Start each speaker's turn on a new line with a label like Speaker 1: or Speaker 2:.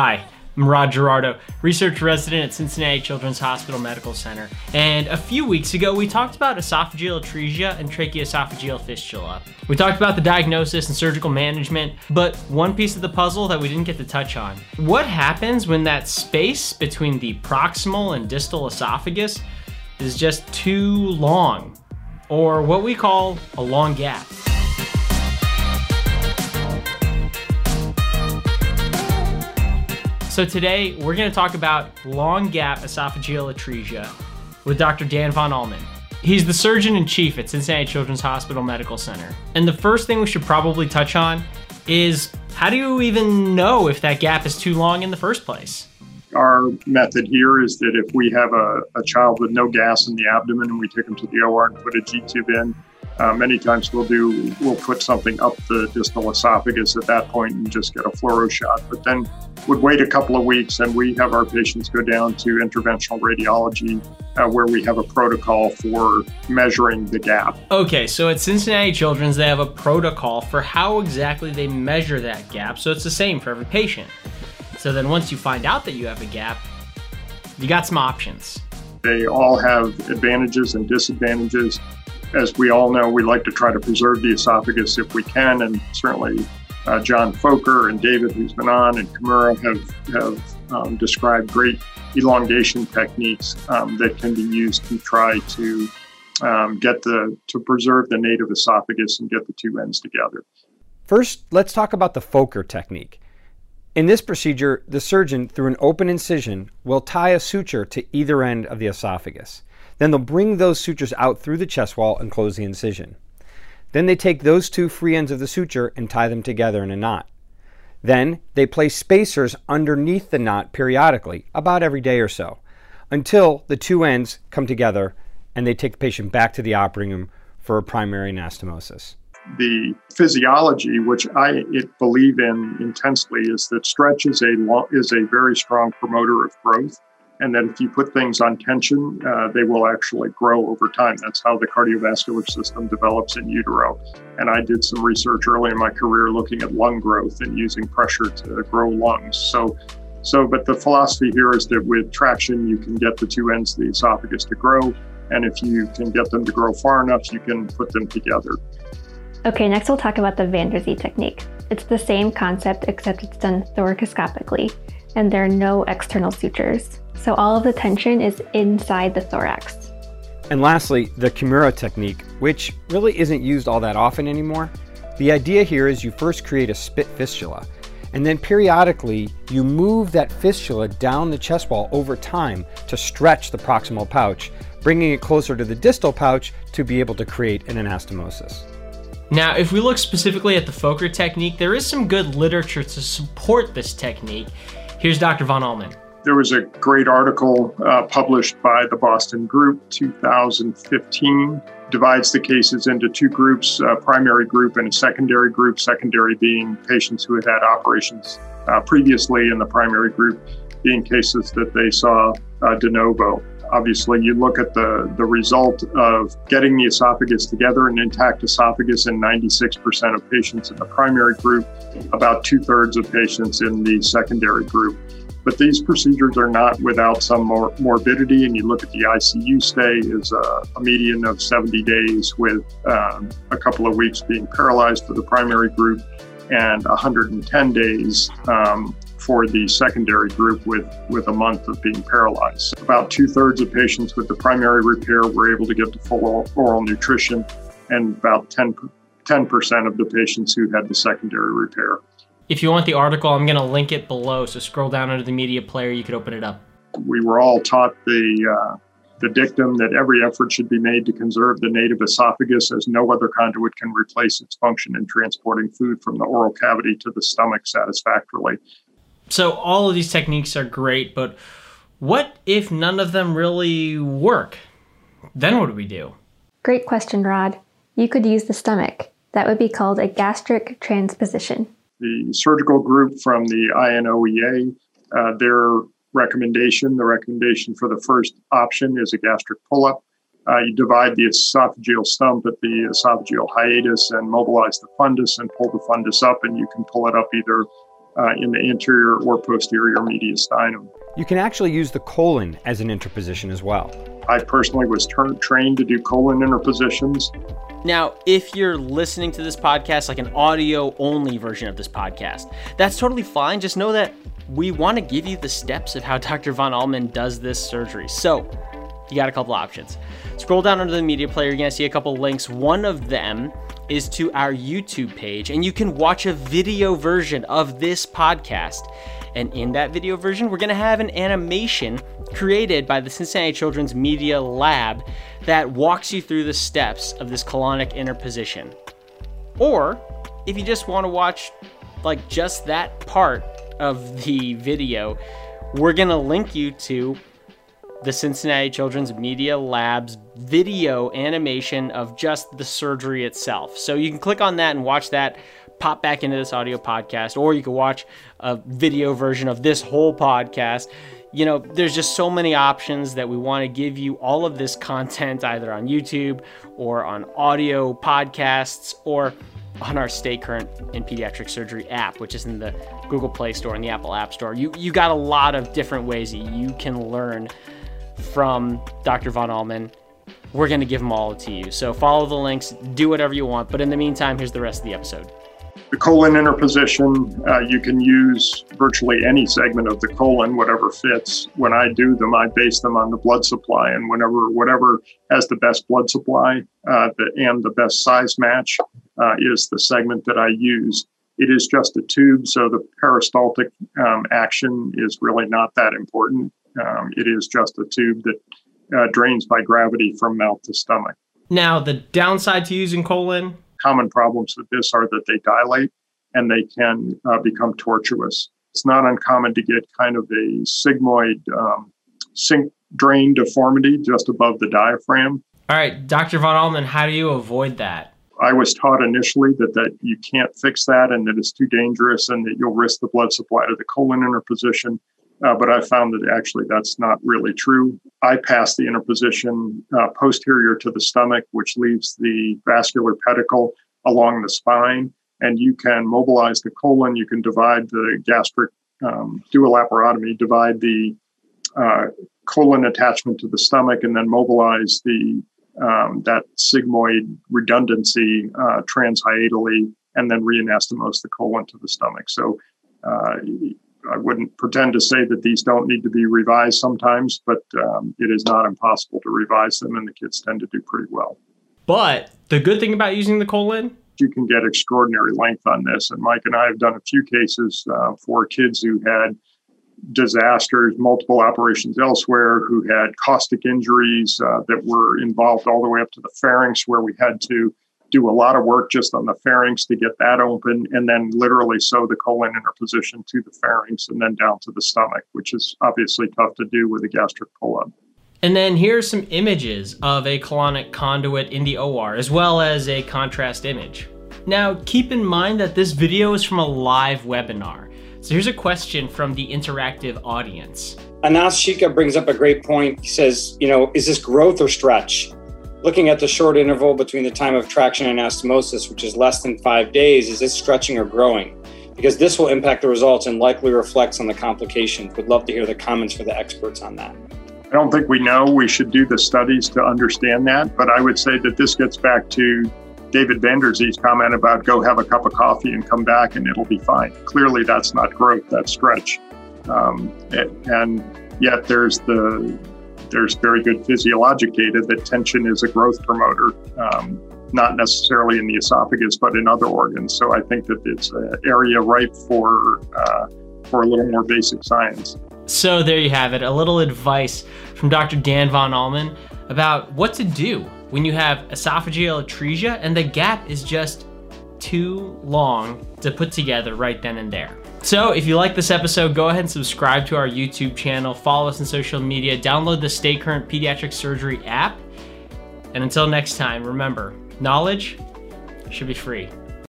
Speaker 1: Hi, I'm Rod Gerardo, research resident at Cincinnati Children's Hospital Medical Center. And a few weeks ago, we talked about esophageal atresia and tracheoesophageal fistula. We talked about the diagnosis and surgical management, but one piece of the puzzle that we didn't get to touch on. What happens when that space between the proximal and distal esophagus is just too long, or what we call a long gap? So today we're going to talk about long gap esophageal atresia with Dr. Dan von Allmen. He's the surgeon in chief at Cincinnati Children's Hospital Medical Center. And the first thing we should probably touch on is how do you even know if that gap is too long in the first place?
Speaker 2: Our method here is that if we have a, a child with no gas in the abdomen and we take them to the OR and put a G tube in, uh, many times we'll do we'll put something up the distal esophagus at that point and just get a fluoro shot. But then would wait a couple of weeks and we have our patients go down to interventional radiology uh, where we have a protocol for measuring the gap.
Speaker 1: Okay, so at Cincinnati Children's they have a protocol for how exactly they measure that gap. So it's the same for every patient. So then once you find out that you have a gap, you got some options.
Speaker 2: They all have advantages and disadvantages as we all know, we like to try to preserve the esophagus if we can, and certainly uh, John Foker and David, who's been on, and Kimura have have um, described great elongation techniques um, that can be used to try to um, get the to preserve the native esophagus and get the two ends together.
Speaker 3: First, let's talk about the Foker technique. In this procedure, the surgeon, through an open incision, will tie a suture to either end of the esophagus. Then they'll bring those sutures out through the chest wall and close the incision. Then they take those two free ends of the suture and tie them together in a knot. Then they place spacers underneath the knot periodically, about every day or so, until the two ends come together and they take the patient back to the operating room for a primary anastomosis.
Speaker 2: The physiology, which I believe in intensely, is that stretch is a, is a very strong promoter of growth and that if you put things on tension, uh, they will actually grow over time. That's how the cardiovascular system develops in utero. And I did some research early in my career looking at lung growth and using pressure to grow lungs. So, so, but the philosophy here is that with traction, you can get the two ends of the esophagus to grow. And if you can get them to grow far enough, you can put them together.
Speaker 4: Okay, next we'll talk about the Van der Zee technique. It's the same concept except it's done thoracoscopically, and there are no external sutures. So all of the tension is inside the thorax.
Speaker 3: And lastly, the Kimura technique, which really isn't used all that often anymore. The idea here is you first create a spit fistula, and then periodically you move that fistula down the chest wall over time to stretch the proximal pouch, bringing it closer to the distal pouch to be able to create an anastomosis.
Speaker 1: Now, if we look specifically at the Foker technique, there is some good literature to support this technique. Here's Dr. Von Allmen.
Speaker 2: There was a great article uh, published by the Boston Group 2015 divides the cases into two groups a primary group and a secondary group secondary being patients who had had operations uh, previously and the primary group being cases that they saw uh, de novo obviously you look at the, the result of getting the esophagus together an intact esophagus in 96% of patients in the primary group about two-thirds of patients in the secondary group. But these procedures are not without some mor- morbidity, and you look at the ICU stay is a, a median of 70 days, with um, a couple of weeks being paralyzed for the primary group, and 110 days um, for the secondary group with, with a month of being paralyzed. About two thirds of patients with the primary repair were able to get to full oral nutrition, and about 10, 10% of the patients who had the secondary repair.
Speaker 1: If you want the article, I'm going to link it below. So scroll down under the media player, you could open it up.
Speaker 2: We were all taught the uh, the dictum that every effort should be made to conserve the native esophagus, as no other conduit can replace its function in transporting food from the oral cavity to the stomach satisfactorily.
Speaker 1: So all of these techniques are great, but what if none of them really work? Then what do we do?
Speaker 4: Great question, Rod. You could use the stomach. That would be called a gastric transposition
Speaker 2: the surgical group from the INOEA, uh, their recommendation, the recommendation for the first option is a gastric pull-up. Uh, you divide the esophageal stump at the esophageal hiatus and mobilize the fundus and pull the fundus up, and you can pull it up either uh, in the anterior or posterior mediastinum.
Speaker 3: You can actually use the colon as an interposition as well.
Speaker 2: I personally was ter- trained to do colon interpositions.
Speaker 1: Now, if you're listening to this podcast like an audio only version of this podcast, that's totally fine. Just know that we want to give you the steps of how Dr. Von Allmen does this surgery. So, you got a couple options. Scroll down under the media player, you're going to see a couple links. One of them is to our YouTube page, and you can watch a video version of this podcast. And in that video version, we're to have an animation created by the Cincinnati Children's Media Lab that walks you through the steps of this colonic interposition. Or if you just want to watch like just that part of the video, we're to link you to the Cincinnati Children's Media Lab's video animation of just the surgery itself. So you can click on that and watch that pop back into this audio podcast, or you can watch a video version of this whole podcast. You know, there's just so many options that we want to give you all of this content either on YouTube or on audio podcasts or on our Stay Current in Pediatric Surgery app, which is in the Google Play Store and the Apple App Store. You you got a lot of different ways that you can learn from Dr. Von Allmen. We're going to give them all to you. So follow the links, do whatever you want. But in the meantime, here's the rest of the episode.
Speaker 2: The colon interposition, uh, you can use virtually any segment of the colon, whatever fits. When I do them, I base them on the blood supply, and whenever whatever has the best blood supply uh, the, and the best size match uh, is the segment that I use. It is just a tube, so the peristaltic um, action is really not that important. Um, it is just a tube that uh, drains by gravity from mouth to stomach.
Speaker 1: Now, the downside to using colon?
Speaker 2: Common problems with this are that they dilate and they can uh, become tortuous. It's not uncommon to get kind of a sigmoid um, sink drain deformity just above the diaphragm.
Speaker 1: All right, Dr. Von Allmen, how do you avoid that?
Speaker 2: I was taught initially that, that you can't fix that and that it's too dangerous and that you'll risk the blood supply to the colon interposition. Uh, but I found that actually that's not really true. I pass the interposition uh, posterior to the stomach, which leaves the vascular pedicle along the spine. And you can mobilize the colon, you can divide the gastric um, do a laparotomy, divide the uh, colon attachment to the stomach, and then mobilize the um, that sigmoid redundancy uh, transhiatally, and then reanastomose the colon to the stomach. So uh, I wouldn't pretend to say that these don't need to be revised sometimes, but um, it is not impossible to revise them, and the kids tend to do pretty well.
Speaker 1: But the good thing about using the colon,
Speaker 2: you can get extraordinary length on this. And Mike and I have done a few cases uh, for kids who had disasters, multiple operations elsewhere, who had caustic injuries uh, that were involved all the way up to the pharynx, where we had to do a lot of work just on the pharynx to get that open, and then literally sew the colon interposition to the pharynx and then down to the stomach, which is obviously tough to do with a gastric pull-up.
Speaker 1: And then here's some images of a colonic conduit in the OR, as well as a contrast image. Now, keep in mind that this video is from a live webinar. So here's a question from the interactive audience.
Speaker 5: Anas Shika brings up a great point. He says, you know, is this growth or stretch? Looking at the short interval between the time of traction and anastomosis, which is less than five days, is this stretching or growing? Because this will impact the results and likely reflects on the complications. Would love to hear the comments for the experts on that.
Speaker 2: I don't think we know. We should do the studies to understand that. But I would say that this gets back to David Van der Zee's comment about go have a cup of coffee and come back and it'll be fine. Clearly, that's not growth, that's stretch. Um, and yet there's the there's very good physiologic data that tension is a growth promoter, um, not necessarily in the esophagus, but in other organs. So I think that it's an area ripe for uh, for a little more basic science.
Speaker 1: So there you have it, a little advice from Dr. Dan von Allmen about what to do when you have esophageal atresia and the gap is just too long to put together right then and there. So, if you like this episode, go ahead and subscribe to our YouTube channel, follow us on social media, download the Stay Current Pediatric Surgery app. And until next time, remember knowledge should be free.